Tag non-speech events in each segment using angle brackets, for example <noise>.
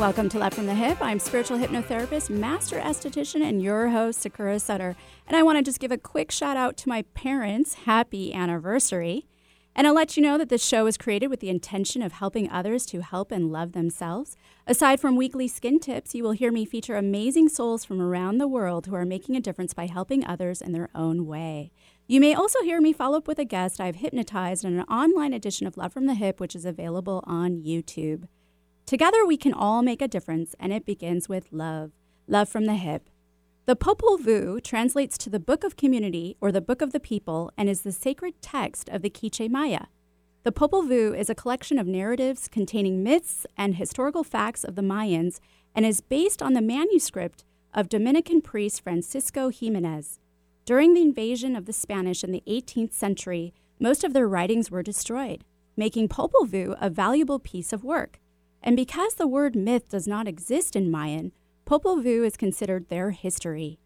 Welcome to Love from the Hip. I'm spiritual hypnotherapist, master esthetician, and your host, Sakura Sutter. And I want to just give a quick shout out to my parents. Happy anniversary. And I'll let you know that this show is created with the intention of helping others to help and love themselves. Aside from weekly skin tips, you will hear me feature amazing souls from around the world who are making a difference by helping others in their own way. You may also hear me follow up with a guest I've hypnotized in an online edition of Love from the Hip, which is available on YouTube. Together we can all make a difference, and it begins with love. Love from the hip. The Popol Vuh translates to the Book of Community or the Book of the People and is the sacred text of the Quiche Maya. The Popol Vuh is a collection of narratives containing myths and historical facts of the Mayans and is based on the manuscript of Dominican priest Francisco Jimenez. During the invasion of the Spanish in the 18th century, most of their writings were destroyed, making Popol Vuh a valuable piece of work. And because the word myth does not exist in Mayan, Popol Vuh is considered their history.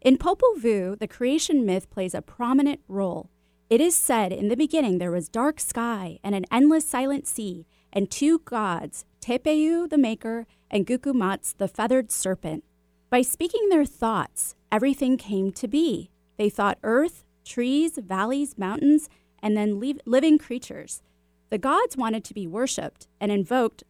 In Popol Vuh, the creation myth plays a prominent role. It is said in the beginning there was dark sky and an endless silent sea, and two gods, Tepehu the maker and Gukumats the feathered serpent. By speaking their thoughts, everything came to be. They thought earth, trees, valleys, mountains, and then living creatures. The gods wanted to be worshipped and invoked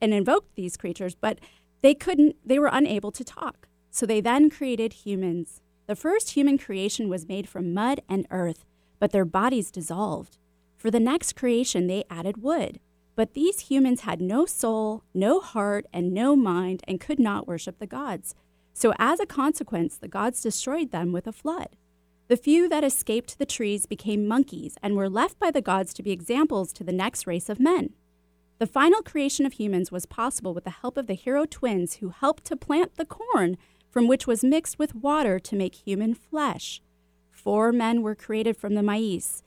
and invoked these creatures, but they couldn't, they were unable to talk. So they then created humans. The first human creation was made from mud and earth, but their bodies dissolved. For the next creation, they added wood. But these humans had no soul, no heart, and no mind, and could not worship the gods. So, as a consequence, the gods destroyed them with a flood. The few that escaped the trees became monkeys and were left by the gods to be examples to the next race of men. The final creation of humans was possible with the help of the hero twins who helped to plant the corn from which was mixed with water to make human flesh. Four men were created from the maize.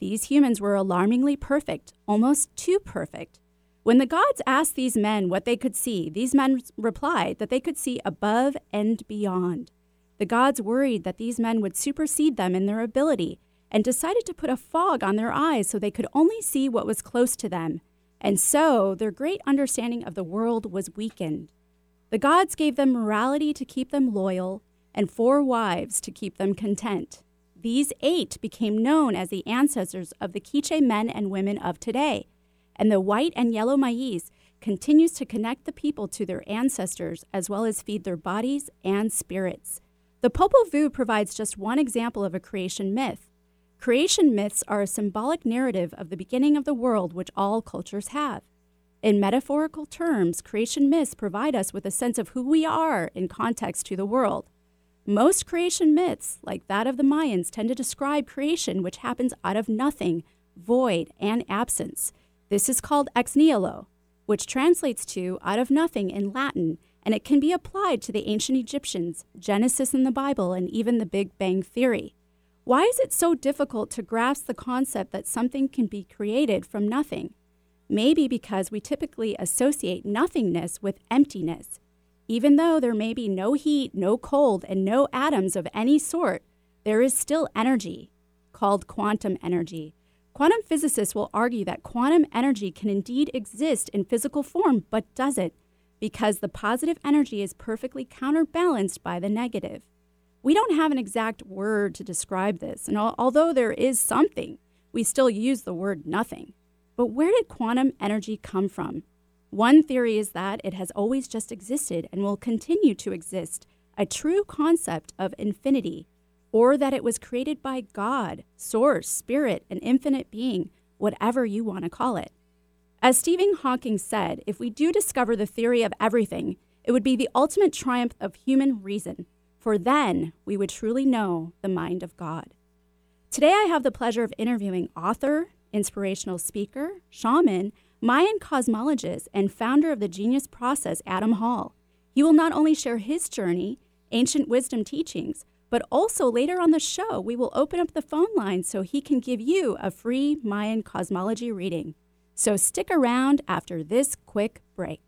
These humans were alarmingly perfect, almost too perfect. When the gods asked these men what they could see, these men replied that they could see above and beyond. The gods worried that these men would supersede them in their ability and decided to put a fog on their eyes so they could only see what was close to them. And so their great understanding of the world was weakened. The gods gave them morality to keep them loyal, and four wives to keep them content. These eight became known as the ancestors of the Quiche men and women of today. And the white and yellow maize continues to connect the people to their ancestors as well as feed their bodies and spirits. The Popol Vuh provides just one example of a creation myth. Creation myths are a symbolic narrative of the beginning of the world which all cultures have. In metaphorical terms, creation myths provide us with a sense of who we are in context to the world. Most creation myths, like that of the Mayans, tend to describe creation which happens out of nothing, void, and absence. This is called ex nihilo, which translates to out of nothing in Latin, and it can be applied to the ancient Egyptians, Genesis in the Bible, and even the Big Bang Theory. Why is it so difficult to grasp the concept that something can be created from nothing? Maybe because we typically associate nothingness with emptiness. Even though there may be no heat, no cold, and no atoms of any sort, there is still energy, called quantum energy. Quantum physicists will argue that quantum energy can indeed exist in physical form, but doesn't, because the positive energy is perfectly counterbalanced by the negative. We don't have an exact word to describe this, and al- although there is something, we still use the word nothing. But where did quantum energy come from? One theory is that it has always just existed and will continue to exist, a true concept of infinity, or that it was created by God, Source, Spirit, an infinite being, whatever you want to call it. As Stephen Hawking said, if we do discover the theory of everything, it would be the ultimate triumph of human reason for then we would truly know the mind of God. Today, I have the pleasure of interviewing author, inspirational speaker, shaman, Mayan cosmologist, and founder of the Genius Process, Adam Hall. He will not only share his journey, ancient wisdom teachings, but also later on the show, we will open up the phone line so he can give you a free Mayan cosmology reading. So stick around after this quick break.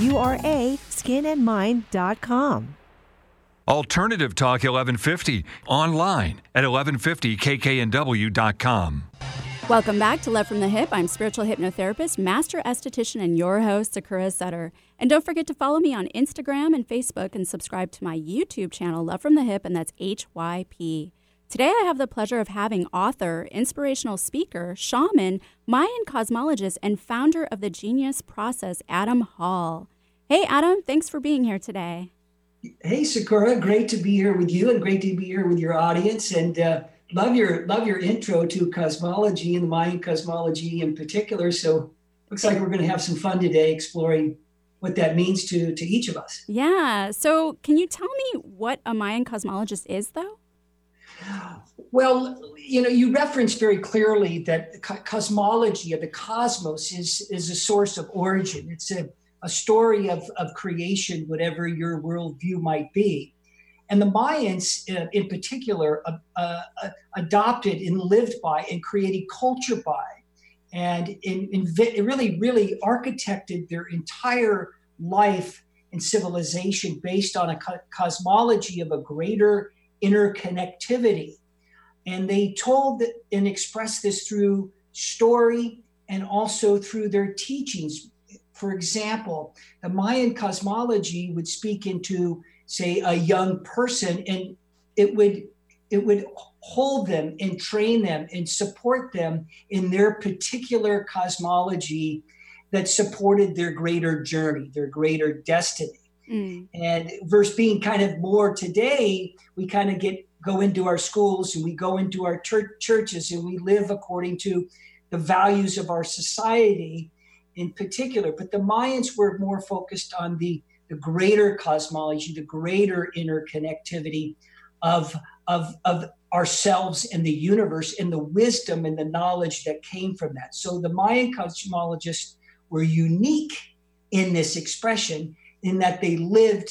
U-R-A, skinandmind.com. Alternative Talk 1150 online at 1150kknw.com. Welcome back to Love from the Hip. I'm spiritual hypnotherapist, master esthetician, and your host, Sakura Sutter. And don't forget to follow me on Instagram and Facebook and subscribe to my YouTube channel, Love from the Hip, and that's HYP. Today, I have the pleasure of having author, inspirational speaker, shaman, Mayan cosmologist, and founder of the Genius Process, Adam Hall. Hey, Adam, thanks for being here today. Hey, Sakura, great to be here with you, and great to be here with your audience. And uh, love your love your intro to cosmology and the Mayan cosmology in particular. So, looks like we're going to have some fun today exploring what that means to to each of us. Yeah. So, can you tell me what a Mayan cosmologist is, though? Well, you know, you referenced very clearly that cosmology of the cosmos is is a source of origin. It's a a story of, of creation, whatever your worldview might be. And the Mayans, uh, in particular, uh, uh, adopted and lived by and created culture by, and in, in, really, really architected their entire life and civilization based on a co- cosmology of a greater interconnectivity. And they told and expressed this through story and also through their teachings, for example, the Mayan cosmology would speak into, say, a young person, and it would it would hold them and train them and support them in their particular cosmology that supported their greater journey, their greater destiny. Mm. And versus being kind of more today, we kind of get go into our schools and we go into our churches and we live according to the values of our society in particular. But the Mayans were more focused on the, the greater cosmology, the greater interconnectivity of, of, of ourselves and the universe and the wisdom and the knowledge that came from that. So the Mayan cosmologists were unique in this expression in that they lived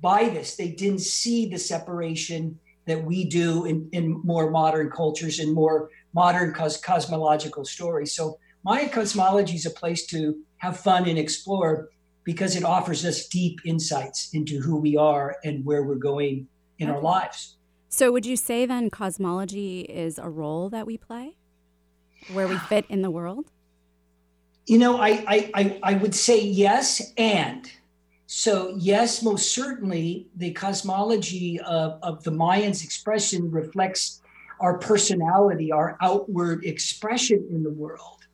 by this. They didn't see the separation that we do in, in more modern cultures and more modern cos- cosmological stories. So Mayan cosmology is a place to have fun and explore because it offers us deep insights into who we are and where we're going in okay. our lives. So, would you say then cosmology is a role that we play where we fit in the world? You know, I, I, I, I would say yes, and so, yes, most certainly the cosmology of, of the Mayans' expression reflects our personality, our outward expression in the world.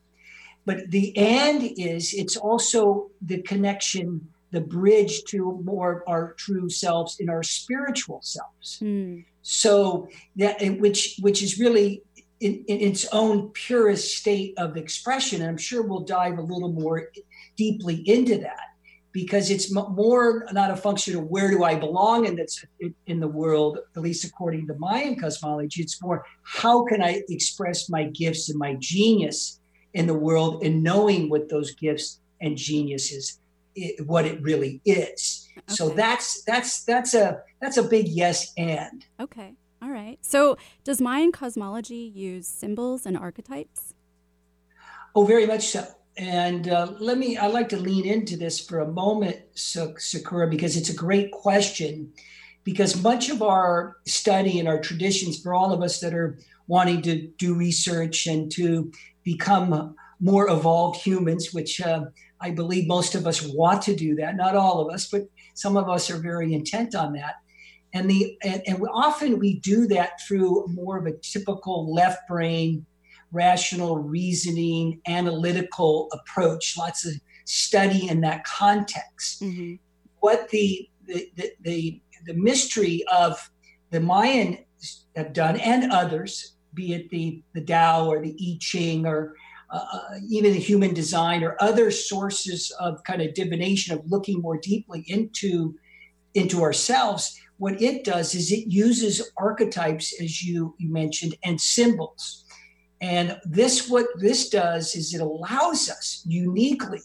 But the and is it's also the connection, the bridge to more of our true selves in our spiritual selves. Mm. So that which which is really in, in, its own purest state of expression. And I'm sure we'll dive a little more deeply into that because it's more not a function of where do I belong in that's in the world, at least according to Mayan cosmology. It's more how can I express my gifts and my genius in the world and knowing what those gifts and geniuses what it really is. Okay. so that's that's that's a that's a big yes and. Okay. All right. So does mayan cosmology use symbols and archetypes? Oh very much so and uh, let me i'd like to lean into this for a moment sakura because it's a great question because much of our study and our traditions for all of us that are wanting to do research and to become more evolved humans, which uh, I believe most of us want to do that. Not all of us, but some of us are very intent on that. And the and, and often we do that through more of a typical left brain, rational reasoning, analytical approach. Lots of study in that context. Mm-hmm. What the the, the the the mystery of the Mayan have done and others be it the, the Tao or the I Ching or uh, uh, even the human design or other sources of kind of divination of looking more deeply into into ourselves what it does is it uses archetypes as you you mentioned and symbols and this what this does is it allows us uniquely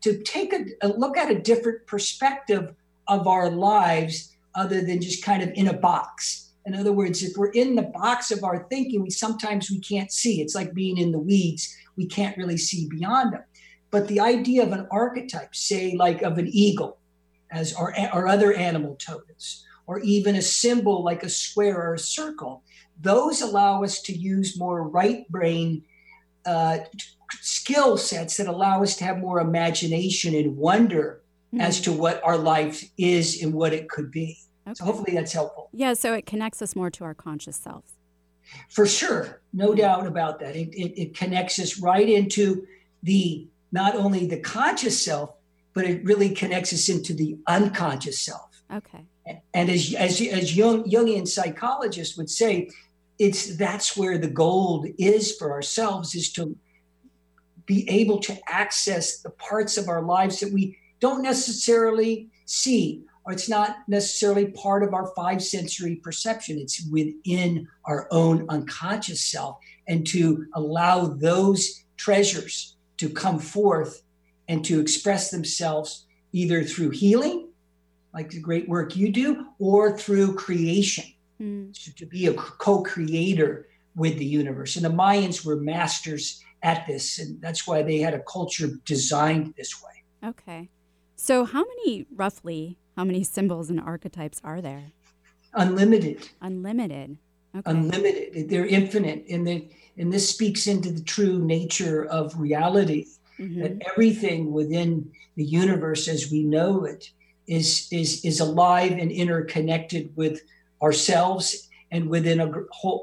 to take a, a look at a different perspective of our lives other than just kind of in a box. In other words if we're in the box of our thinking we sometimes we can't see. It's like being in the weeds. We can't really see beyond them. But the idea of an archetype say like of an eagle as our, or other animal totems or even a symbol like a square or a circle those allow us to use more right brain uh, skill sets that allow us to have more imagination and wonder mm-hmm. as to what our life is and what it could be Okay. So hopefully that's helpful. Yeah, so it connects us more to our conscious selves. For sure, no doubt about that. It, it, it connects us right into the not only the conscious self, but it really connects us into the unconscious self. Okay. And as as as young Jungian psychologists would say, it's that's where the gold is for ourselves is to be able to access the parts of our lives that we don't necessarily see or it's not necessarily part of our five sensory perception. It's within our own unconscious self, and to allow those treasures to come forth and to express themselves either through healing, like the great work you do, or through creation, mm. to, to be a co creator with the universe. And the Mayans were masters at this, and that's why they had a culture designed this way. Okay. So, how many roughly how many symbols and archetypes are there? Unlimited. Unlimited. Okay. Unlimited. They're infinite. And, they, and this speaks into the true nature of reality mm-hmm. that everything within the universe as we know it is, is, is alive and interconnected with ourselves and within a,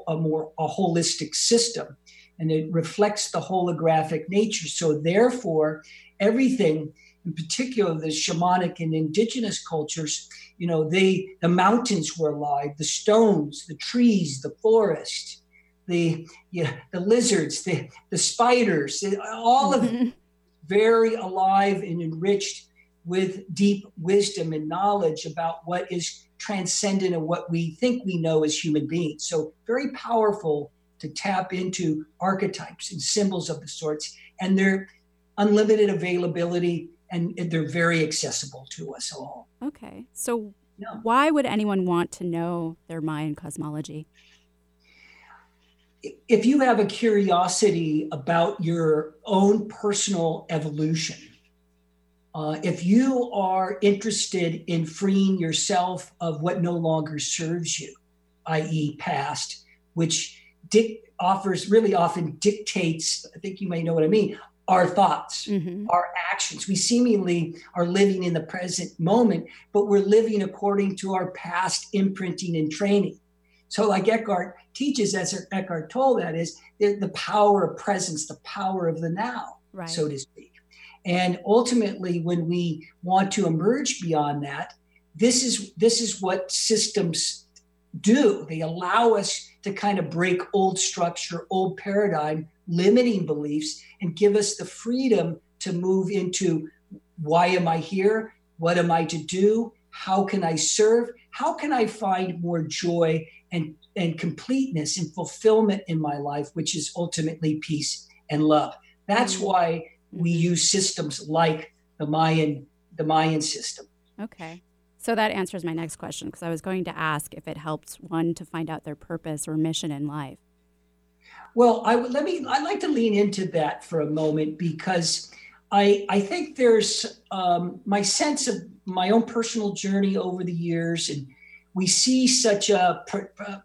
a more a holistic system. And it reflects the holographic nature. So, therefore, everything in particular the shamanic and indigenous cultures, you know, they the mountains were alive, the stones, the trees, the forest, the the lizards, the the spiders, all of it mm-hmm. very alive and enriched with deep wisdom and knowledge about what is transcendent of what we think we know as human beings. So very powerful to tap into archetypes and symbols of the sorts and their unlimited availability and they're very accessible to us all. Okay. So, why would anyone want to know their Mayan cosmology? If you have a curiosity about your own personal evolution, uh, if you are interested in freeing yourself of what no longer serves you, i.e., past, which dic- offers really often dictates, I think you may know what I mean, our thoughts, mm-hmm. our actions. We seemingly are living in the present moment, but we're living according to our past imprinting and training. So, like Eckhart teaches, as Eckhart Tolle, that is the power of presence, the power of the now, right. so to speak. And ultimately, when we want to emerge beyond that, this is this is what systems do. They allow us to kind of break old structure, old paradigm, limiting beliefs, and give us the freedom to move into why am I here? What am I to do? How can I serve? How can I find more joy and, and completeness and fulfillment in my life, which is ultimately peace and love? That's mm-hmm. why we mm-hmm. use systems like the Mayan, the Mayan system. Okay. So that answers my next question because I was going to ask if it helps one to find out their purpose or mission in life. Well, I would let me. I'd like to lean into that for a moment because I I think there's um, my sense of my own personal journey over the years, and we see such a,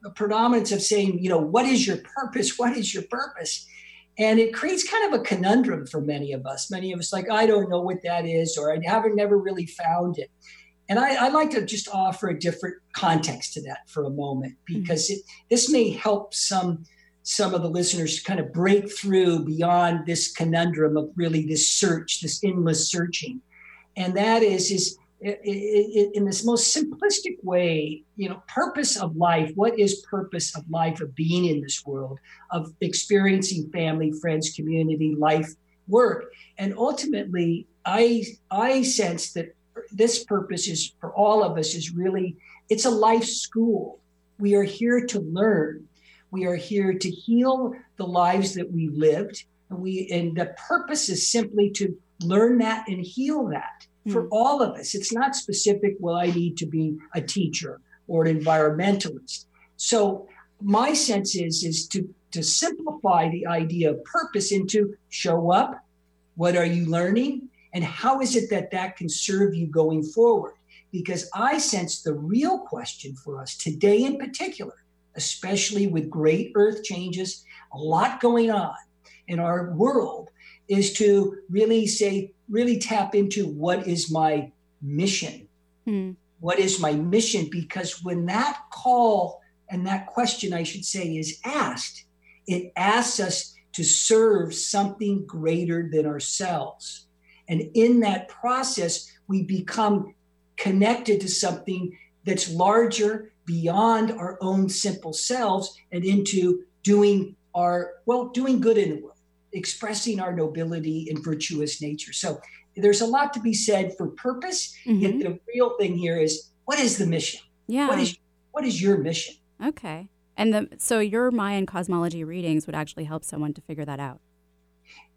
a predominance of saying, you know, what is your purpose? What is your purpose? And it creates kind of a conundrum for many of us. Many of us like, I don't know what that is, or I haven't never really found it. And I, would like to just offer a different context to that for a moment mm-hmm. because it, this may help some some of the listeners kind of break through beyond this conundrum of really this search, this endless searching. And that is is in this most simplistic way, you know, purpose of life. What is purpose of life of being in this world, of experiencing family, friends, community, life, work, and ultimately, I I sense that this purpose is for all of us is really it's a life school. We are here to learn. We are here to heal the lives that we lived, and we and the purpose is simply to learn that and heal that for mm. all of us. It's not specific, well, I need to be a teacher or an environmentalist. So my sense is is to to simplify the idea of purpose into show up, what are you learning, and how is it that that can serve you going forward? Because I sense the real question for us today in particular, especially with great earth changes, a lot going on in our world, is to really say, really tap into what is my mission? Hmm. What is my mission? Because when that call and that question, I should say, is asked, it asks us to serve something greater than ourselves. And in that process, we become connected to something that's larger beyond our own simple selves and into doing our, well, doing good in the world expressing our nobility and virtuous nature. So there's a lot to be said for purpose. Mm-hmm. the real thing here is what is the mission? Yeah. What is what is your mission? Okay. And the so your Mayan cosmology readings would actually help someone to figure that out.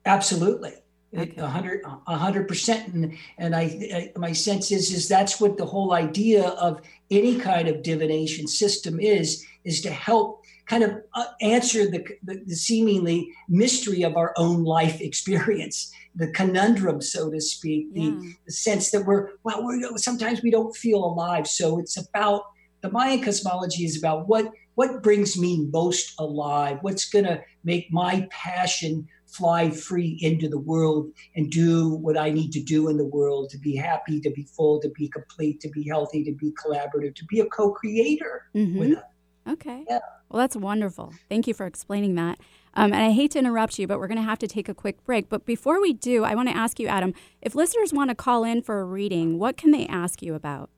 Absolutely. A hundred, a hundred percent, and and I, I, my sense is is that's what the whole idea of any kind of divination system is is to help kind of uh, answer the, the, the, seemingly mystery of our own life experience, the conundrum, so to speak, the, yeah. the sense that we're, well, we're, sometimes we don't feel alive. So it's about the Mayan cosmology is about what what brings me most alive, what's going to make my passion fly free into the world and do what I need to do in the world to be happy, to be full, to be complete, to be healthy, to be collaborative, to be a co-creator mm-hmm. with Okay. Yeah. Well, that's wonderful. Thank you for explaining that. Um, and I hate to interrupt you, but we're going to have to take a quick break. But before we do, I want to ask you, Adam, if listeners want to call in for a reading, what can they ask you about?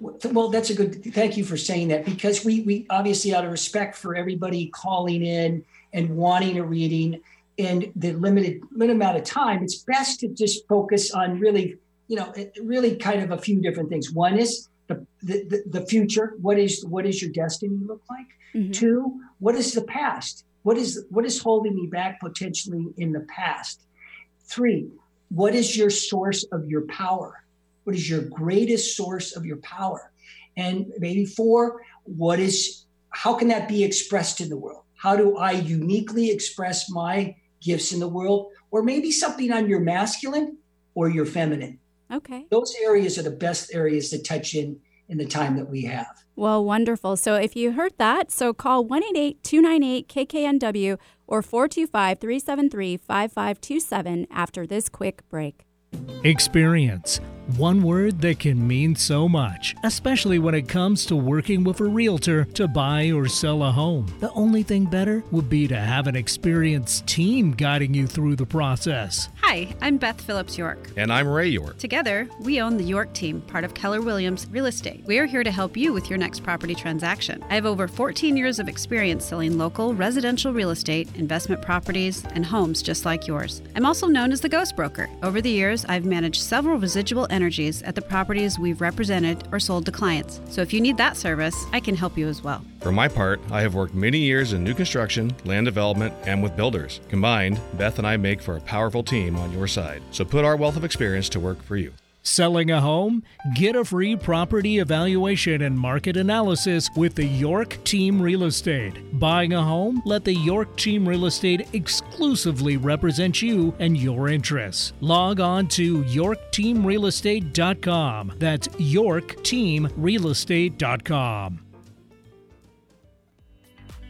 Well, that's a good. Thank you for saying that because we we obviously out of respect for everybody calling in and wanting a reading in the limited limited amount of time, it's best to just focus on really, you know, really kind of a few different things. One is the, the, the future what is what is your destiny look like? Mm-hmm. two what is the past? What is what is holding me back potentially in the past? Three what is your source of your power? What is your greatest source of your power? And maybe four what is how can that be expressed in the world? How do i uniquely express my gifts in the world? Or maybe something on your masculine or your feminine Okay. Those areas are the best areas to touch in in the time that we have. Well, wonderful. So if you heard that, so call 188 298 KKNW or 425 373 5527 after this quick break. Experience one word that can mean so much, especially when it comes to working with a realtor to buy or sell a home. The only thing better would be to have an experienced team guiding you through the process. Hi, I'm Beth Phillips York. And I'm Ray York. Together, we own the York team, part of Keller Williams Real Estate. We are here to help you with your next property transaction. I have over 14 years of experience selling local residential real estate, investment properties, and homes just like yours. I'm also known as the Ghost Broker. Over the years, I've managed several residual energies at the properties we've represented or sold to clients. So if you need that service, I can help you as well. For my part, I have worked many years in new construction, land development, and with builders. Combined, Beth and I make for a powerful team on your side. So put our wealth of experience to work for you. Selling a home? Get a free property evaluation and market analysis with the York Team Real Estate. Buying a home? Let the York Team Real Estate exclusively represent you and your interests. Log on to yorkteamrealestate.com. That's yorkteamrealestate.com.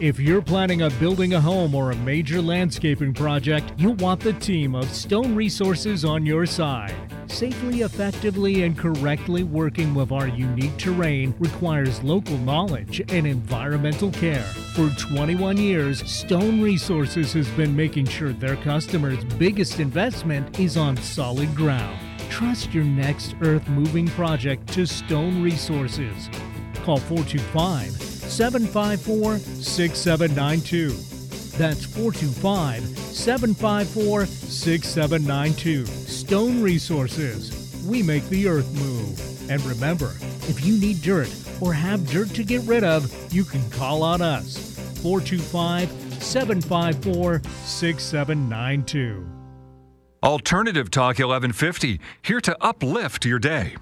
If you're planning on building a home or a major landscaping project, you'll want the team of Stone Resources on your side. Safely, effectively, and correctly working with our unique terrain requires local knowledge and environmental care. For 21 years, Stone Resources has been making sure their customers' biggest investment is on solid ground. Trust your next earth moving project to Stone Resources. Call 425 754 6792. That's 425 754 6792. Stone Resources. We make the earth move. And remember, if you need dirt or have dirt to get rid of, you can call on us. 425 754 6792. Alternative Talk 1150, here to uplift your day.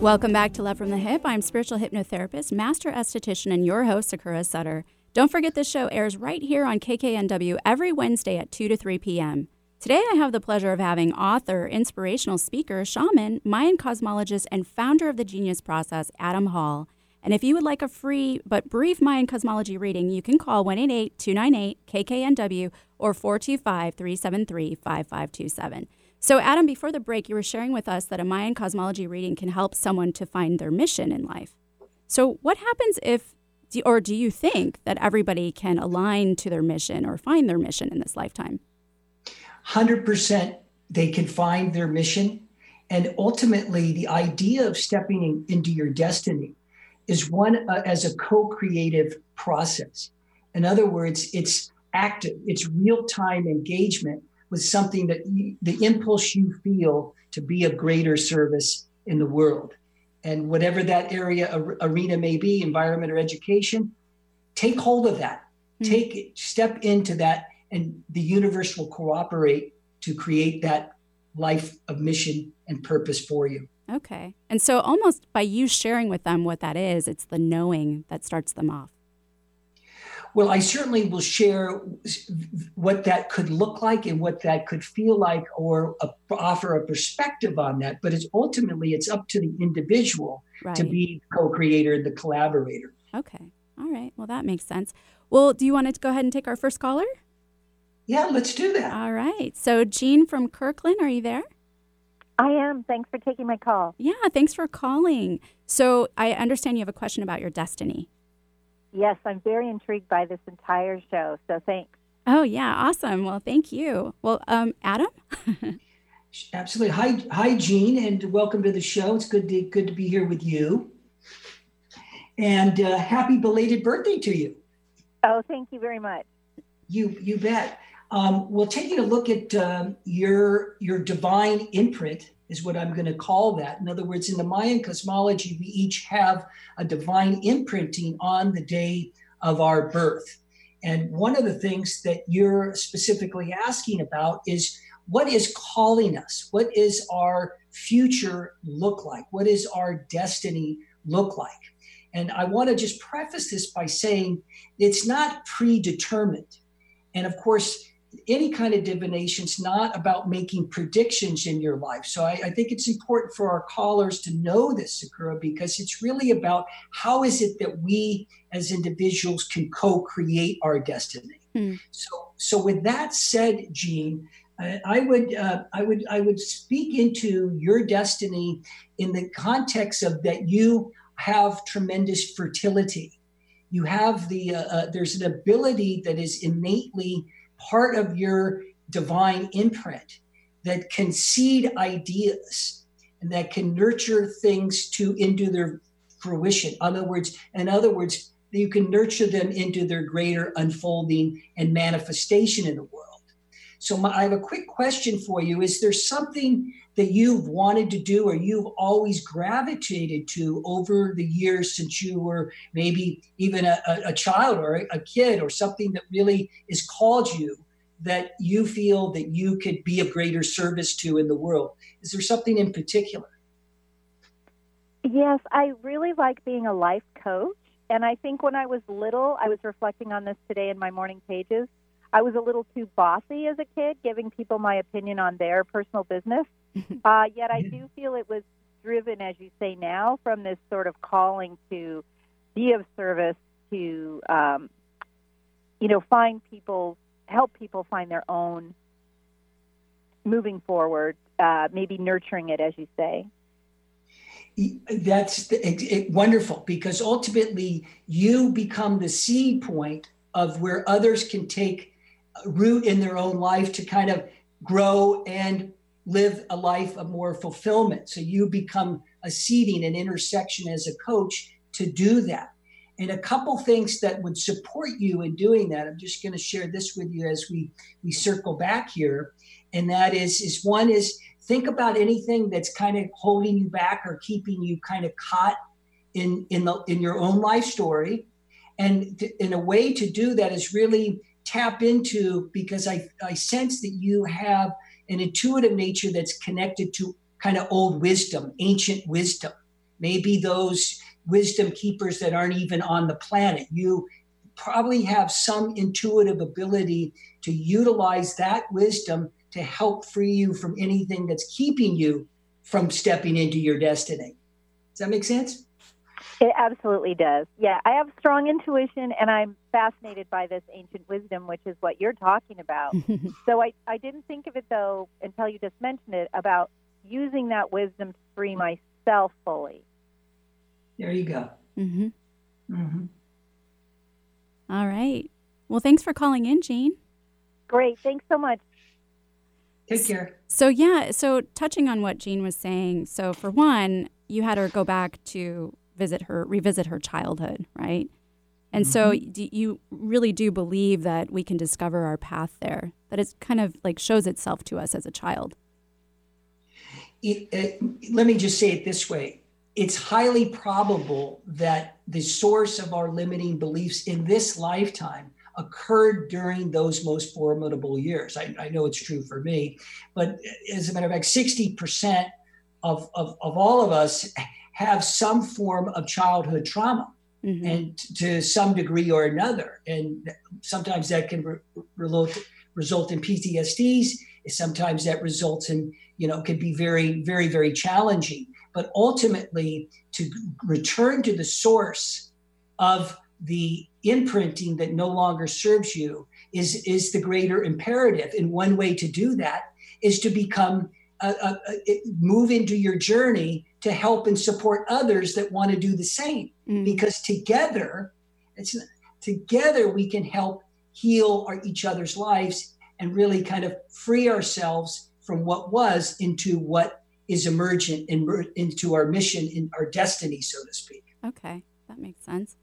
Welcome back to Love from the Hip. I'm spiritual hypnotherapist, master esthetician, and your host, Sakura Sutter. Don't forget this show airs right here on KKNW every Wednesday at 2 to 3 p.m. Today, I have the pleasure of having author, inspirational speaker, shaman, Mayan cosmologist, and founder of the Genius Process, Adam Hall. And if you would like a free but brief Mayan cosmology reading, you can call 188 298 KKNW or 425 373 5527. So, Adam, before the break, you were sharing with us that a Mayan cosmology reading can help someone to find their mission in life. So, what happens if, or do you think that everybody can align to their mission or find their mission in this lifetime? 100% they can find their mission. And ultimately, the idea of stepping in, into your destiny is one uh, as a co creative process. In other words, it's active, it's real time engagement with something that you, the impulse you feel to be of greater service in the world. And whatever that area arena may be, environment or education, take hold of that. Mm-hmm. Take step into that and the universe will cooperate to create that life of mission and purpose for you. Okay. And so almost by you sharing with them what that is, it's the knowing that starts them off. Well, I certainly will share what that could look like and what that could feel like, or a, offer a perspective on that. But it's ultimately it's up to the individual right. to be the co-creator and the collaborator. Okay, all right. Well, that makes sense. Well, do you want to go ahead and take our first caller? Yeah, let's do that. All right. So, Jean from Kirkland, are you there? I am. Thanks for taking my call. Yeah, thanks for calling. So, I understand you have a question about your destiny. Yes, I'm very intrigued by this entire show. So thanks. Oh yeah, awesome. Well, thank you. Well, um, Adam. <laughs> Absolutely. Hi, hi, Jean, and welcome to the show. It's good to good to be here with you. And uh, happy belated birthday to you. Oh, thank you very much. You you bet. Um, well, taking a look at um, your your divine imprint is what I'm going to call that. In other words, in the Mayan cosmology, we each have a divine imprinting on the day of our birth. And one of the things that you're specifically asking about is what is calling us? What is our future look like? What is our destiny look like? And I want to just preface this by saying it's not predetermined. And of course, any kind of divination is not about making predictions in your life. So I, I, think it's important for our callers to know this, Sakura, because it's really about how is it that we as individuals can co-create our destiny. Hmm. So, so with that said, Jean, I, I would uh, I would I would speak into your destiny in the context of that you have tremendous fertility. You have the uh, uh, there's an ability that is innately part of your divine imprint that can seed ideas and that can nurture things to into their fruition. In other words, in other words, you can nurture them into their greater unfolding and manifestation in the world. So my, I have a quick question for you. Is there something that you've wanted to do or you've always gravitated to over the years since you were maybe even a, a child or a, kid or something that really has called you that you feel that you could be of greater service to in the world? Is there something in particular? Yes, I really like being a life coach. And I think when I was little, I was reflecting on this today in my morning pages. I was a little too bossy as a kid, giving people my opinion on their personal business. <laughs> Uh, yet I do feel it was driven, as you say now, from this sort of calling to be of service, to um, you know, find people, help people find their own moving forward, uh, maybe nurturing it, as you say. That's it, it, wonderful because ultimately you become the seed point of where others can take root in their own life to kind of grow and live a life of more fulfillment. So you become a seeding, an intersection as a coach to do that. And a couple things that would support you in doing that. I'm just going to share this with you as we we circle back here. And that is is one is think about anything that's kind of holding you back or keeping you kind of caught in in the in your own life story. And in a way to do that is really tap into because I, I sense that you have an intuitive nature that's connected to kind of old wisdom, ancient wisdom. Maybe those wisdom keepers that aren't even on the planet. You probably have some intuitive ability to utilize that wisdom to help free you from anything that's keeping you from stepping into your destiny. Does that make sense? It absolutely does. Yeah, I have strong intuition and I'm fascinated by this ancient wisdom, which is what you're talking about. <laughs> so I, I didn't think of it, though, until you just mentioned it, about using that wisdom to free myself fully. There you go. Mm-hmm. Mm-hmm. All right. Well, thanks for calling in, Jean. Great. Thanks so much. Take care. So, yeah, so touching on what Jean was saying, so for one, you had her go back to visit her, revisit her childhood, right? And mm-hmm. so you really do believe that we can discover our path there, that it kind of like shows itself to us as a child. It, it, let me just say it this way it's highly probable that the source of our limiting beliefs in this lifetime occurred during those most formidable years. I, I, know it's true for me, but as a matter of fact, 60% of, of, of all of us have some form of childhood trauma. Mm-hmm. and to some degree or another. And sometimes that can re- result result in PTSDs. Sometimes that results in you know can be very very very challenging. But ultimately, to return to the source of the imprinting that no longer serves you is is the greater imperative. And one way to do that is to become a uh, move into your journey to help and support others that want to do the same. Mm. because together it's together we can help heal our, each other's lives and really kind of free ourselves from what was into what is emergent in, into our mission in our destiny so to speak. Okay that makes sense.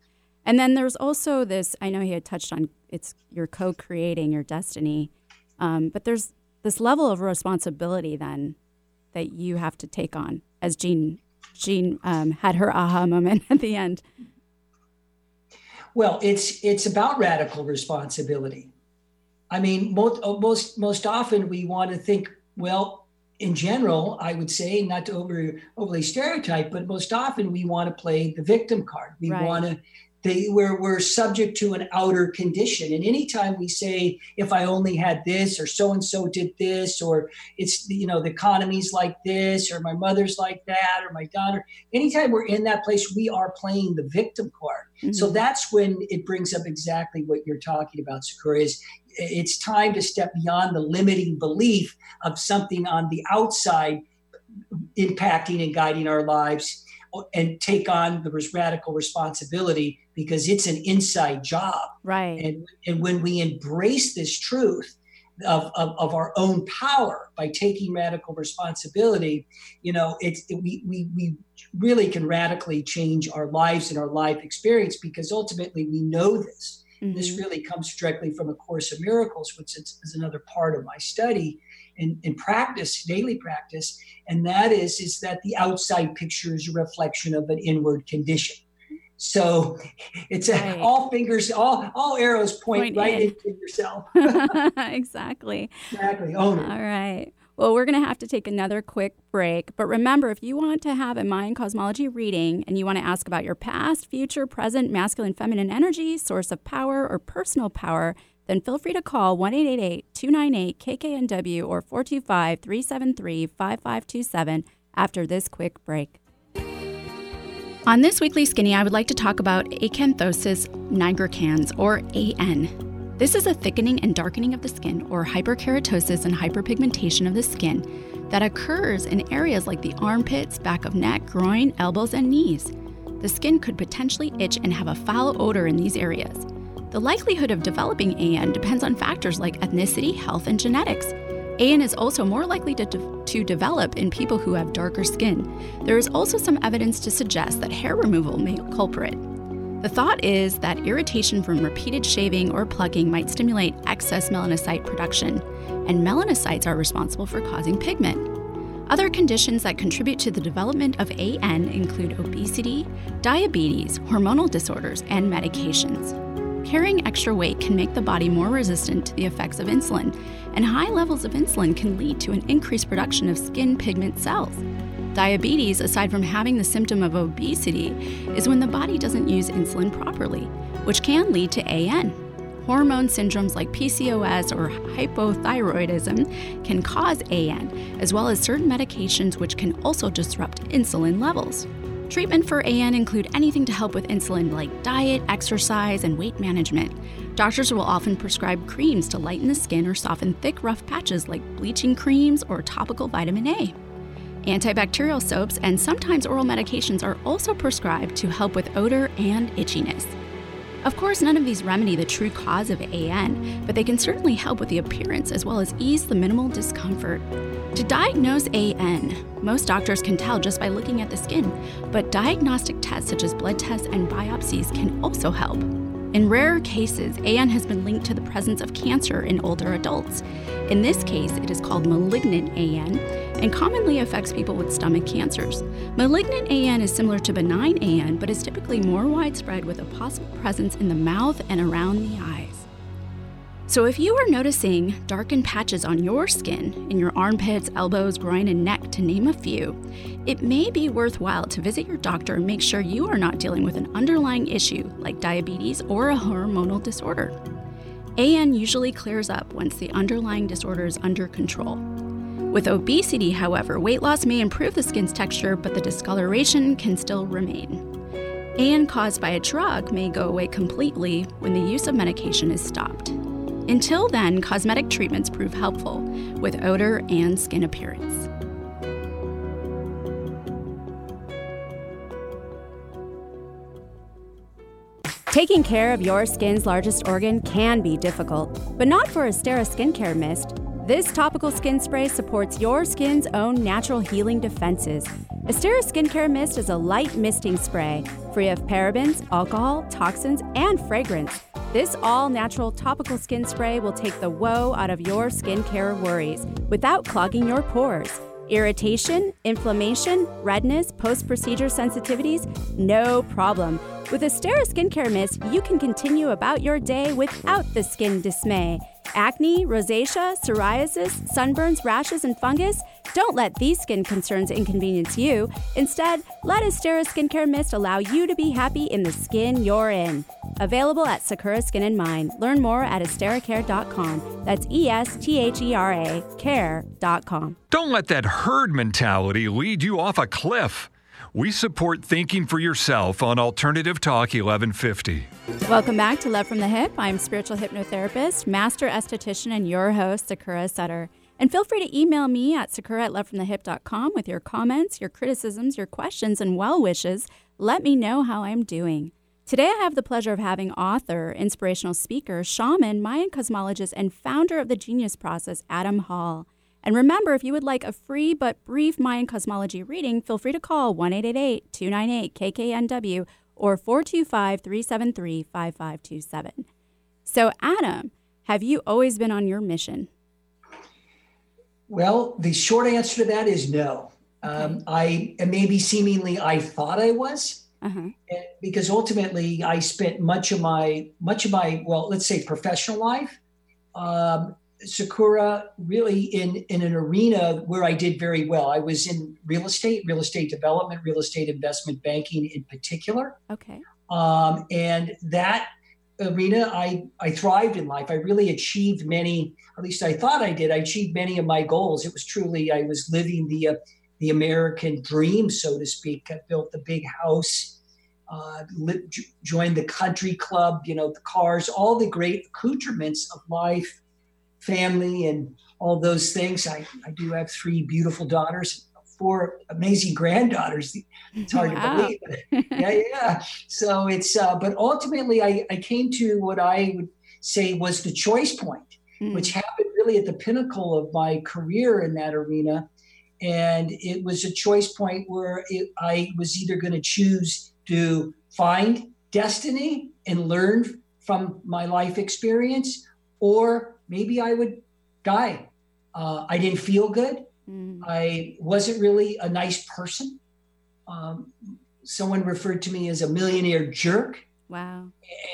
And then there's also this i know he had touched on it's you're co-creating your destiny um, but there's this level of responsibility then that you have to take on as Jean Jean um, had her aha moment <laughs> at the end. Well, it's it's about radical responsibility. I mean, most most most often we want to think, well, in general, I would say, not to over overly stereotype, but most often we want to play the victim card. We right. want to they we're, we're subject to an outer condition and anytime we say if i only had this or so and so did this or it's you know the economy's like this or my mother's like that or my daughter anytime we're in that place we are playing the victim card mm-hmm. so that's when it brings up exactly what you're talking about sakura is it's time to step beyond the limiting belief of something on the outside impacting and guiding our lives and take on the radical responsibility because it's an inside job. Right. And, and when we embrace this truth of, of, of our own power by taking radical responsibility, you know, it's, it, we, we, we really can radically change our lives and our life experience because ultimately we know this. Mm-hmm. This really comes directly from A Course of Miracles, which is, is another part of my study in, in practice, daily practice. And that is, is that the outside picture is a reflection of an inward condition. So it's a, all fingers, all all arrows point, point right in. into yourself. <laughs> exactly. Exactly. Own. All right. Well, we're going to have to take another quick break. But remember, if you want to have a Mayan cosmology reading and you want to ask about your past, future, present, masculine, feminine energy, source of power, or personal power, then feel free to call 1 298 KKNW or 425 373 5527 after this quick break. On this weekly skinny, I would like to talk about acanthosis nigricans, or AN. This is a thickening and darkening of the skin, or hyperkeratosis and hyperpigmentation of the skin, that occurs in areas like the armpits, back of neck, groin, elbows, and knees. The skin could potentially itch and have a foul odor in these areas. The likelihood of developing AN depends on factors like ethnicity, health, and genetics. AN is also more likely to, de- to develop in people who have darker skin. There is also some evidence to suggest that hair removal may culprit. The thought is that irritation from repeated shaving or plucking might stimulate excess melanocyte production, and melanocytes are responsible for causing pigment. Other conditions that contribute to the development of AN include obesity, diabetes, hormonal disorders, and medications. Carrying extra weight can make the body more resistant to the effects of insulin, and high levels of insulin can lead to an increased production of skin pigment cells. Diabetes, aside from having the symptom of obesity, is when the body doesn't use insulin properly, which can lead to AN. Hormone syndromes like PCOS or hypothyroidism can cause AN, as well as certain medications which can also disrupt insulin levels. Treatment for AN include anything to help with insulin like diet, exercise, and weight management. Doctors will often prescribe creams to lighten the skin or soften thick, rough patches like bleaching creams or topical vitamin A. Antibacterial soaps and sometimes oral medications are also prescribed to help with odor and itchiness. Of course, none of these remedy the true cause of AN, but they can certainly help with the appearance as well as ease the minimal discomfort. To diagnose AN, most doctors can tell just by looking at the skin, but diagnostic tests such as blood tests and biopsies can also help. In rarer cases, AN has been linked to the presence of cancer in older adults. In this case, it is called malignant AN and commonly affects people with stomach cancers. Malignant AN is similar to benign AN, but is typically more widespread with a possible presence in the mouth and around the eyes. So, if you are noticing darkened patches on your skin, in your armpits, elbows, groin, and neck, to name a few, it may be worthwhile to visit your doctor and make sure you are not dealing with an underlying issue like diabetes or a hormonal disorder. AN usually clears up once the underlying disorder is under control. With obesity, however, weight loss may improve the skin's texture, but the discoloration can still remain. AN caused by a drug may go away completely when the use of medication is stopped. Until then, cosmetic treatments prove helpful with odor and skin appearance. Taking care of your skin's largest organ can be difficult, but not for Esthera Skincare Mist. This topical skin spray supports your skin's own natural healing defenses. Esthera Skincare Mist is a light misting spray, free of parabens, alcohol, toxins, and fragrance. This all natural topical skin spray will take the woe out of your skincare worries without clogging your pores. Irritation, inflammation, redness, post procedure sensitivities? No problem. With Esthera Skincare Mist, you can continue about your day without the skin dismay. Acne, rosacea, psoriasis, sunburns, rashes, and fungus? Don't let these skin concerns inconvenience you. Instead, let Esthera Skincare Mist allow you to be happy in the skin you're in. Available at Sakura Skin and Mind. Learn more at estheracare.com. That's E S T H E R A care.com. Don't let that herd mentality lead you off a cliff. We support thinking for yourself on Alternative Talk 1150. Welcome back to Love from the Hip. I'm spiritual hypnotherapist, master esthetician, and your host, Sakura Sutter. And feel free to email me at sakura at lovefromthehip.com with your comments, your criticisms, your questions, and well wishes. Let me know how I'm doing. Today, I have the pleasure of having author, inspirational speaker, shaman, Mayan cosmologist, and founder of the Genius Process, Adam Hall. And remember, if you would like a free but brief Mayan cosmology reading, feel free to call 1 298 KKNW or 425 373 5527. So, Adam, have you always been on your mission? Well, the short answer to that is no. Um, I maybe seemingly I thought I was, uh-huh. because ultimately I spent much of my much of my well, let's say professional life, um, Sakura really in in an arena where I did very well. I was in real estate, real estate development, real estate investment banking in particular. Okay. Um, and that arena, I I thrived in life. I really achieved many. At least I thought I did. I achieved many of my goals. It was truly I was living the uh, the American dream, so to speak. I built the big house, uh, joined the country club. You know, the cars, all the great accoutrements of life, family, and all those things. I I do have three beautiful daughters four amazing granddaughters. It's hard wow. to believe. yeah, yeah. So it's, uh, but ultimately, I, I came to what I would say was the choice point, mm. which happened really at the pinnacle of my career in that arena. And it was a choice point where it, I was either going to choose to find destiny and learn from my life experience, or maybe I would die. Uh, I didn't feel good. Mm. I wasn't really a nice person. Um, someone referred to me as a millionaire jerk. Wow.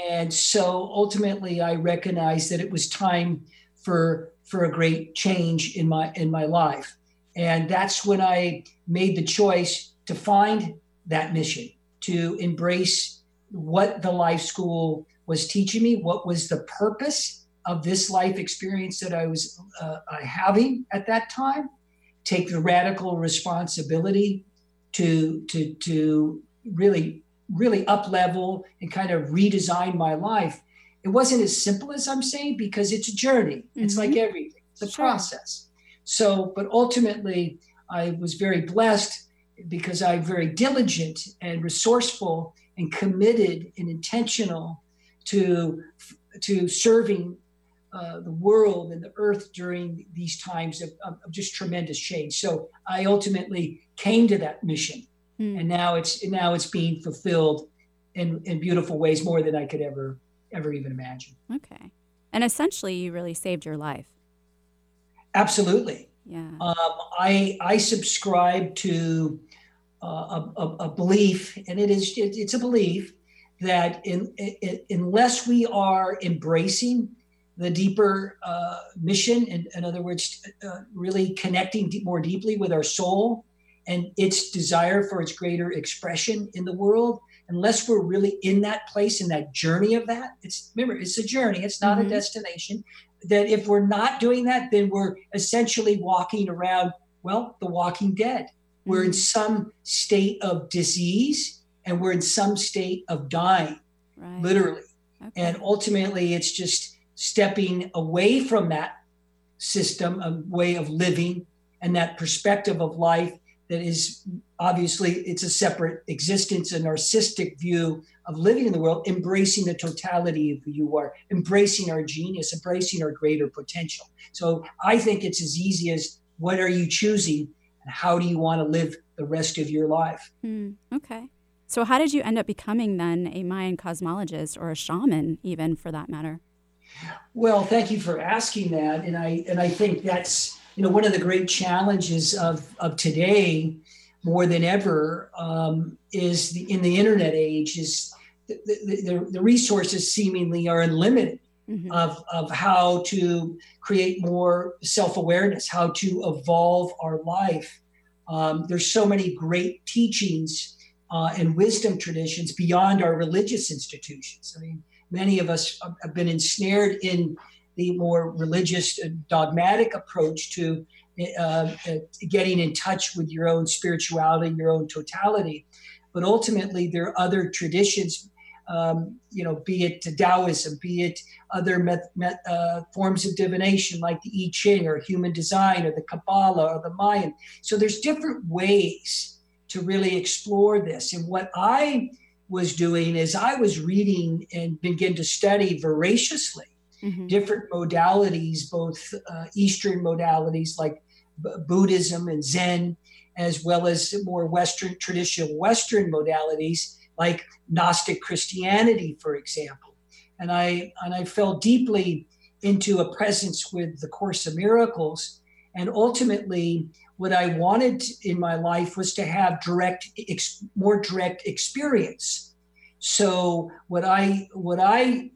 And so ultimately I recognized that it was time for for a great change in my in my life. And that's when I made the choice to find that mission, to embrace what the life school was teaching me, what was the purpose of this life experience that I was uh, having at that time, take the radical responsibility to to to really really up level and kind of redesign my life it wasn't as simple as i'm saying because it's a journey mm-hmm. it's like mm-hmm. everything it's a sure. process so but ultimately i was very blessed because i'm very diligent and resourceful and committed and intentional to to serving uh, the world and the earth during these times of, of, just tremendous change. So I ultimately came to that mission, mm. and now it's now it's being fulfilled in in beautiful ways more than I could ever ever even imagine. Okay, and essentially, you really saved your life. Absolutely. Yeah. Um, I I subscribe to uh, a, a, a, belief, and it is it, it's a belief that in, in, unless we are embracing the deeper uh, mission, in, in, other words, uh, really connecting deep, more deeply with our soul and its desire for its greater expression in the world. Unless we're really in that place, in that journey of that, it's remember, it's a journey, it's not mm-hmm. a destination. That if we're not doing that, then we're essentially walking around, well, the walking dead. Mm-hmm. We're in mm-hmm. some state of disease and we're in some state of dying, right. literally. Okay. And ultimately, it's just stepping away from that system, a way of living, and that perspective of life that is obviously it's a separate existence, a narcissistic view of living in the world, embracing the totality of who you are, embracing our genius, embracing our greater potential. So I think it's as easy as what are you choosing and how do you want to live the rest of your life? Mm, okay. So, how did you end up becoming then a Mayan cosmologist or a shaman, even for that matter? Well, thank you for asking that, and I and I think that's you know one of the great challenges of of today more than ever um, is the in the internet age is the, the, the resources seemingly are unlimited mm-hmm. of, of how to create more self-awareness how to evolve our life. Um, there's so many great teachings uh, and wisdom traditions beyond our religious institutions. I mean many of us have been ensnared in the more religious, dogmatic approach to uh, uh, getting in touch with your own spirituality, your own totality. But ultimately, there are other traditions, um, you know, be it Taoism, be it other met, met, uh, forms of divination like the I Ching or human design or the Kabbalah or the Mayan. So there's different ways to really explore this. And what I was doing is I was reading and begin to study voraciously mm-hmm. different modalities, both uh, Eastern modalities like B- Buddhism and Zen, as well as more Western, traditional Western modalities like Gnostic Christianity, for example. and I and I fell deeply into a presence with the Course of Miracles, and ultimately, what I wanted in my life was to have direct, ex, more direct experience. So what I what I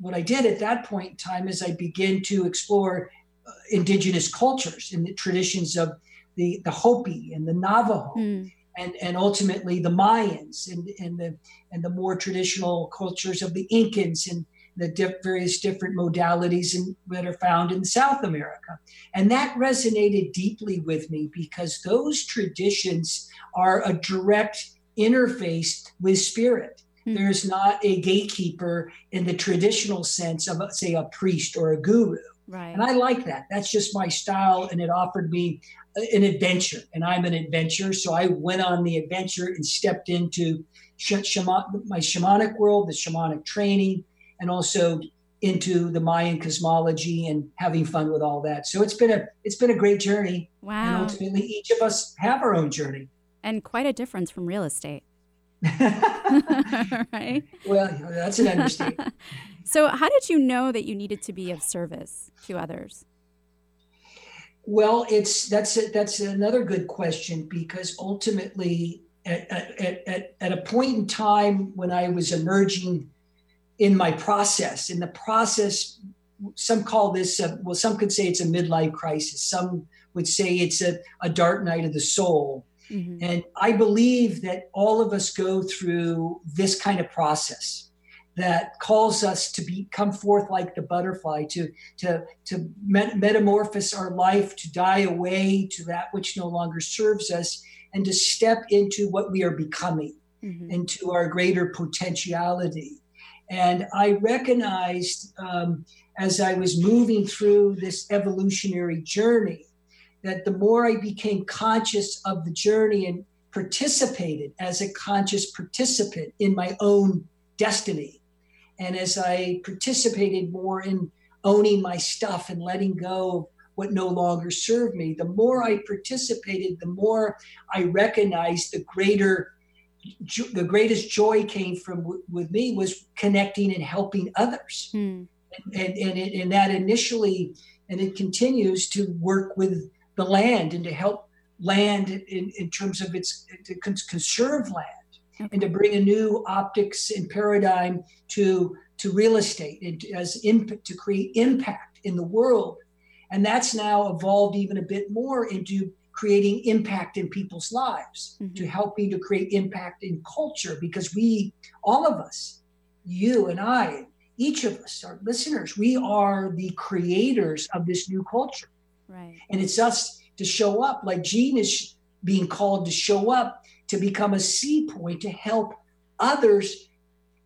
what I did at that point in time is I began to explore uh, indigenous cultures and the traditions of the the Hopi and the Navajo. Mm. And, and ultimately the Mayans and, and the and the more traditional cultures of the Incans and the diff- various different modalities in, that are found in South America. And that resonated deeply with me because those traditions are a direct interface with spirit. Mm-hmm. There's not a gatekeeper in the traditional sense of, say, a priest or a guru. Right. And I like that. That's just my style. And it offered me an adventure. And I'm an adventurer. So I went on the adventure and stepped into shaman- my shamanic world, the shamanic training, and also into the Mayan cosmology and having fun with all that. So it's been a it's been a great journey. Wow. And ultimately each of us have our own journey. And quite a difference from real estate. <laughs> right? Well, that's an understatement. <laughs> so how did you know that you needed to be of service to others? Well, it's that's a, that's another good question because ultimately at, at, at, at a point in time when I was emerging in my process. In the process, some call this, a, well, some could say it's a midlife crisis. Some would say it's a, a dark night of the soul. Mm-hmm. And I believe that all of us go through this kind of process that calls us to be come forth like the butterfly, to to to metamorphose our life, to die away to that which no longer serves us, and to step into what we are becoming, mm-hmm. into our greater potentiality. And I recognized um, as I was moving through this evolutionary journey that the more I became conscious of the journey and participated as a conscious participant in my own destiny, and as I participated more in owning my stuff and letting go of what no longer served me, the more I participated, the more I recognized the greater the greatest joy came from with me was connecting and helping others mm. and and, it, and that initially and it continues to work with the land and to help land in, in terms of its to conserve land okay. and to bring a new optics and paradigm to to real estate and as input to create impact in the world and that's now evolved even a bit more into creating impact in people's lives, mm-hmm. to helping to create impact in culture, because we, all of us, you and I, each of us, our listeners, we are the creators of this new culture. Right. And it's us to show up, like Gene is being called to show up to become a seed point to help others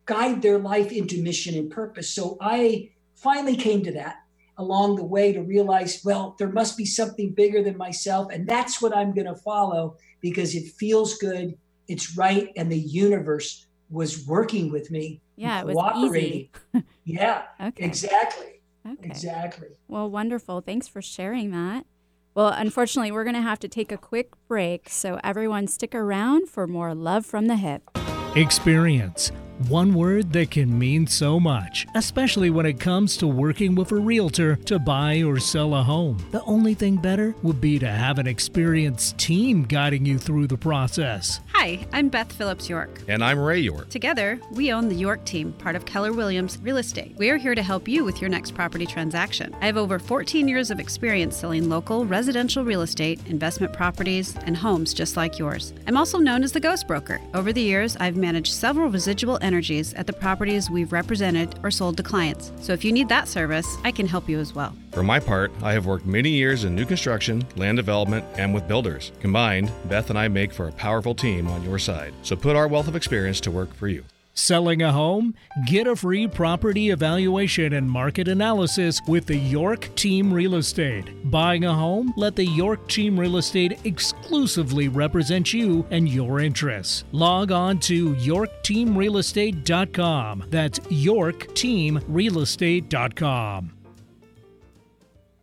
guide their life into mission and purpose. So I finally came to that along the way to realize, well, there must be something bigger than myself. And that's what I'm going to follow because it feels good, it's right, and the universe was working with me. Yeah, it was easy. <laughs> yeah, okay. exactly. Okay. Exactly. Well, wonderful. Thanks for sharing that. Well, unfortunately, we're going to have to take a quick break. So, everyone, stick around for more Love from the Hip. Experience one word that can mean so much, especially when it comes to working with a realtor to buy or sell a home. The only thing better would be to have an experienced team guiding you through the process. Hi, I'm Beth Phillips York. And I'm Ray York. Together, we own the York team, part of Keller Williams Real Estate. We are here to help you with your next property transaction. I have over 14 years of experience selling local residential real estate, investment properties, and homes just like yours. I'm also known as the Ghost Broker. Over the years, I've managed several residual energies at the properties we've represented or sold to clients. So if you need that service, I can help you as well. For my part, I have worked many years in new construction, land development, and with builders. Combined, Beth and I make for a powerful team on your side. So put our wealth of experience to work for you. Selling a home? Get a free property evaluation and market analysis with the York Team Real Estate. Buying a home? Let the York Team Real Estate exclusively represent you and your interests. Log on to yorkteamrealestate.com. That's yorkteamrealestate.com.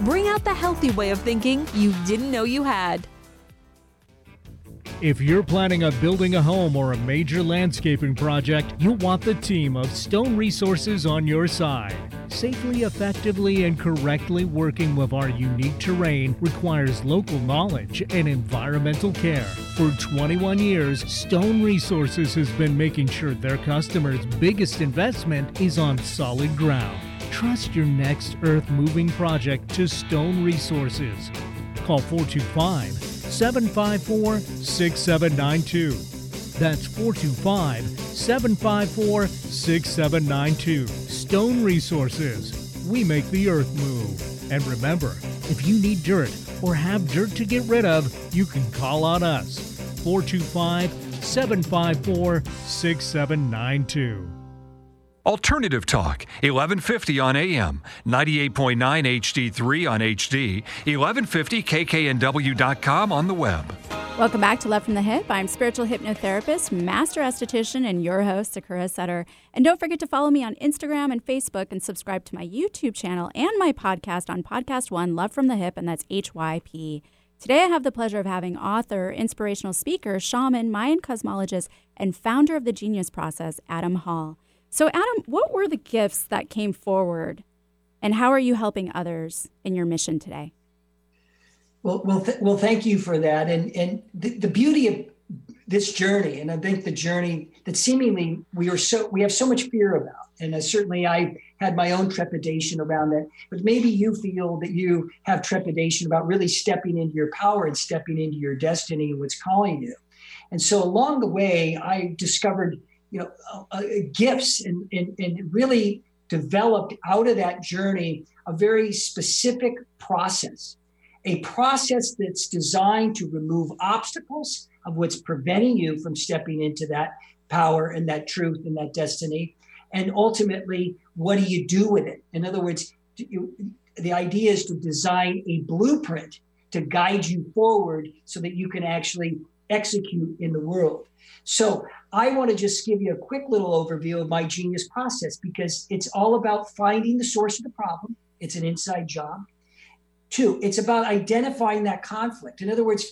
Bring out the healthy way of thinking you didn't know you had. If you're planning on building a home or a major landscaping project, you'll want the team of Stone Resources on your side. Safely, effectively, and correctly working with our unique terrain requires local knowledge and environmental care. For 21 years, Stone Resources has been making sure their customers' biggest investment is on solid ground. Trust your next earth moving project to Stone Resources. Call 425 754 6792. That's 425 754 6792. Stone Resources. We make the earth move. And remember, if you need dirt or have dirt to get rid of, you can call on us. 425 754 6792. Alternative Talk, 1150 on AM, 98.9 HD3 on HD, 1150kknw.com on the web. Welcome back to Love from the Hip. I'm spiritual hypnotherapist, master esthetician, and your host, Sakura Sutter. And don't forget to follow me on Instagram and Facebook and subscribe to my YouTube channel and my podcast on Podcast One, Love from the Hip, and that's HYP. Today, I have the pleasure of having author, inspirational speaker, shaman, Mayan cosmologist, and founder of the Genius Process, Adam Hall. So, Adam, what were the gifts that came forward, and how are you helping others in your mission today? Well, well, th- well. Thank you for that. And and the, the beauty of this journey, and I think the journey that seemingly we are so we have so much fear about, and uh, certainly I had my own trepidation around that. But maybe you feel that you have trepidation about really stepping into your power and stepping into your destiny and what's calling you. And so along the way, I discovered you know, uh, uh, gifts and, and, and really developed out of that journey a very specific process, a process that's designed to remove obstacles of what's preventing you from stepping into that power and that truth and that destiny. And ultimately, what do you do with it? In other words, you, the idea is to design a blueprint to guide you forward so that you can actually execute in the world. So I want to just give you a quick little overview of my genius process because it's all about finding the source of the problem. It's an inside job. Two, it's about identifying that conflict. In other words,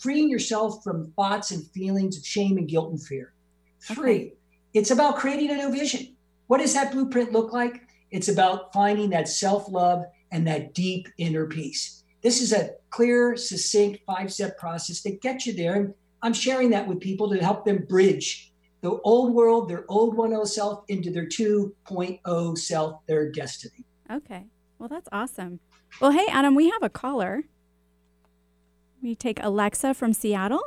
freeing yourself from thoughts and feelings of shame and guilt and fear. Three, okay. it's about creating a new vision. What does that blueprint look like? It's about finding that self love and that deep inner peace. This is a clear, succinct five step process that gets you there. And I'm sharing that with people to help them bridge the old world, their old 1.0 self, into their 2.0 self, their destiny. Okay. Well, that's awesome. Well, hey, Adam, we have a caller. We take Alexa from Seattle.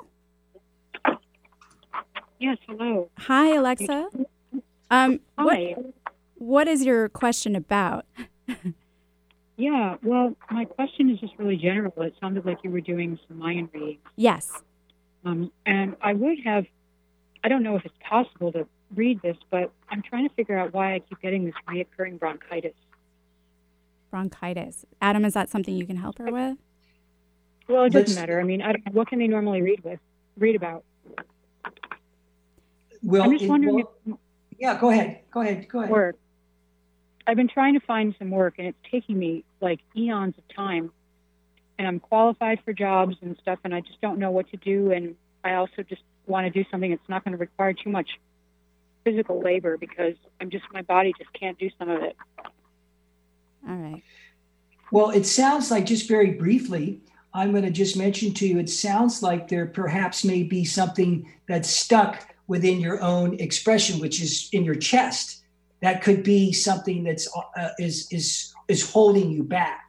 Yes, hello. Hi, Alexa. Um, Hi. What, what is your question about? <laughs> yeah, well, my question is just really general. It sounded like you were doing some Mayan readings. Yes. Um, and I would have, I don't know if it's possible to read this, but I'm trying to figure out why I keep getting this reoccurring bronchitis. Bronchitis. Adam, is that something you can help her with? Well, it doesn't matter. I mean, I what can they normally read with, read about? Well, I'm just wondering. Well, if, yeah, go ahead. Go ahead. Go ahead. Work. I've been trying to find some work, and it's taking me like eons of time and I'm qualified for jobs and stuff, and I just don't know what to do. And I also just want to do something that's not going to require too much physical labor because I'm just my body just can't do some of it. All right. Well, it sounds like just very briefly, I'm going to just mention to you. It sounds like there perhaps may be something that's stuck within your own expression, which is in your chest. That could be something that's uh, is is is holding you back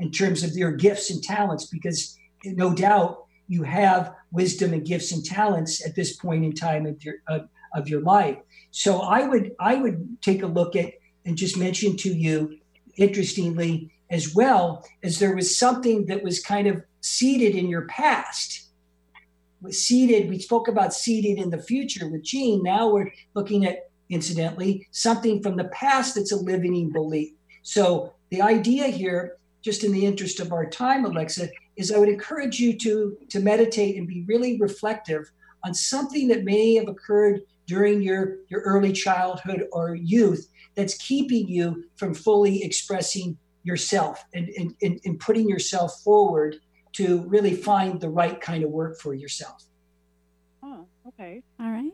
in terms of your gifts and talents, because no doubt you have wisdom and gifts and talents at this point in time of your of, of your life. So I would I would take a look at and just mention to you, interestingly, as well as there was something that was kind of seated in your past. Was seated, we spoke about seated in the future with Gene. Now we're looking at, incidentally, something from the past that's a living belief. So the idea here, just in the interest of our time, Alexa, is I would encourage you to, to meditate and be really reflective on something that may have occurred during your, your early childhood or youth that's keeping you from fully expressing yourself and, and, and, and putting yourself forward to really find the right kind of work for yourself. Oh, okay. All right.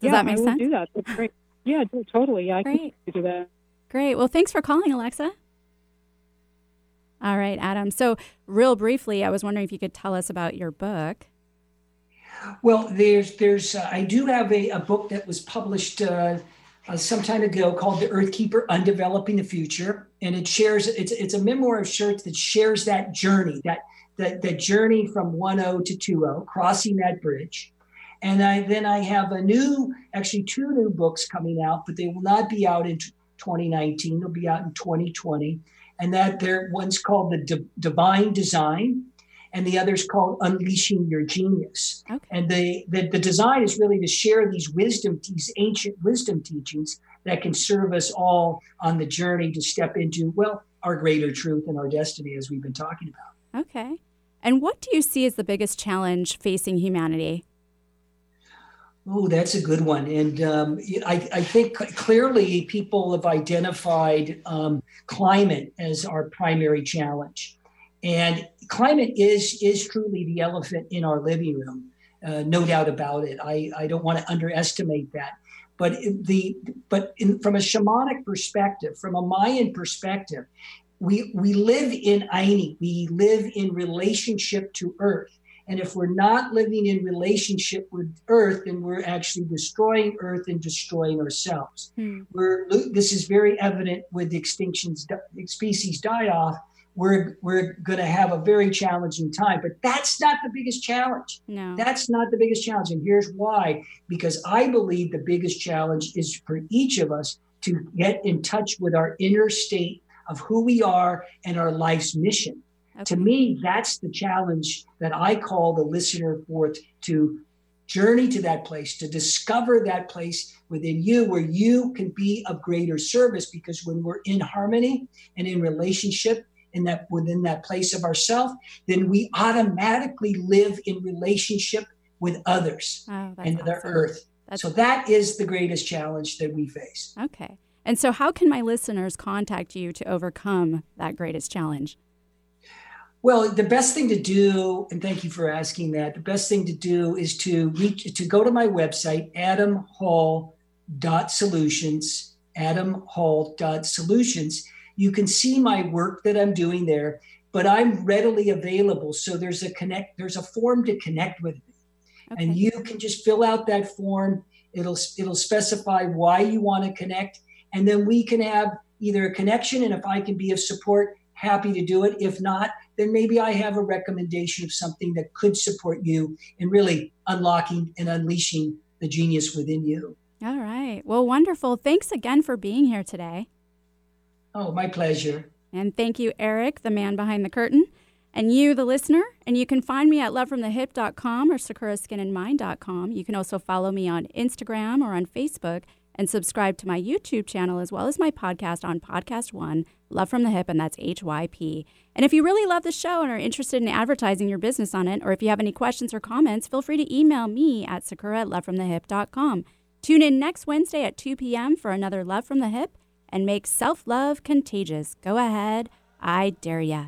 Does yeah, that make I will do that. That's great. Yeah, totally. Yeah, I Great. can do that. Great. Well, thanks for calling, Alexa. All right, Adam. So, real briefly, I was wondering if you could tell us about your book. Well, there's there's uh, I do have a, a book that was published uh, uh, some time ago called The Earthkeeper: Undeveloping the Future, and it shares it's it's a memoir of sorts that shares that journey that that that journey from 1.0 to 2.0, crossing that bridge. And I then I have a new, actually two new books coming out, but they will not be out in 2019. They'll be out in 2020, and that there one's called the D- Divine Design, and the other's called Unleashing Your Genius. Okay. And the, the the design is really to share these wisdom, these ancient wisdom teachings that can serve us all on the journey to step into well our greater truth and our destiny, as we've been talking about. Okay. And what do you see as the biggest challenge facing humanity? Oh, that's a good one. And um, I, I think clearly people have identified um, climate as our primary challenge. And climate is, is truly the elephant in our living room, uh, no doubt about it. I, I don't want to underestimate that. But the but in, from a shamanic perspective, from a Mayan perspective, we we live in Ayni. We live in relationship to Earth. And if we're not living in relationship with Earth, then we're actually destroying Earth and destroying ourselves. Hmm. We're, this is very evident with the extinctions, species die off. We're, we're going to have a very challenging time, but that's not the biggest challenge. No. That's not the biggest challenge. And here's why because I believe the biggest challenge is for each of us to get in touch with our inner state of who we are and our life's mission. To me, that's the challenge that I call the listener forth to journey to that place, to discover that place within you where you can be of greater service. Because when we're in harmony and in relationship in that within that place of ourself, then we automatically live in relationship with others Oh, and the awesome. earth. That's so that is the greatest challenge that we face. Okay. And so, how can my listeners contact you to overcome that greatest challenge? Well, the best thing to do, and thank you for asking that, the best thing to do is to reach to go to my website, adamhall.solutions, adamhall.solutions. You can see my work that I'm doing there, but I'm readily available. So there's a connect, there's a form to connect with me. And you can just fill out that form. It'll it'll specify why you want to connect, and then we can have either a connection. And if I can be of support, happy to do it. If not, then maybe I have a recommendation of something that could support you in really unlocking and unleashing the genius within you. All right. Well, wonderful. Thanks again for being here today. Oh, my pleasure. And thank you, Eric, the man behind the curtain, and you, the listener. And you can find me at lovefromthehip.com or sakuraskinandmind.com. You can also follow me on Instagram or on Facebook and subscribe to my YouTube channel as well as my podcast on Podcast One, Love from the Hip, and that's HYP. And if you really love the show and are interested in advertising your business on it, or if you have any questions or comments, feel free to email me at sakura at lovefromthehip.com. Tune in next Wednesday at 2 p.m. for another Love from the Hip and make self love contagious. Go ahead, I dare ya.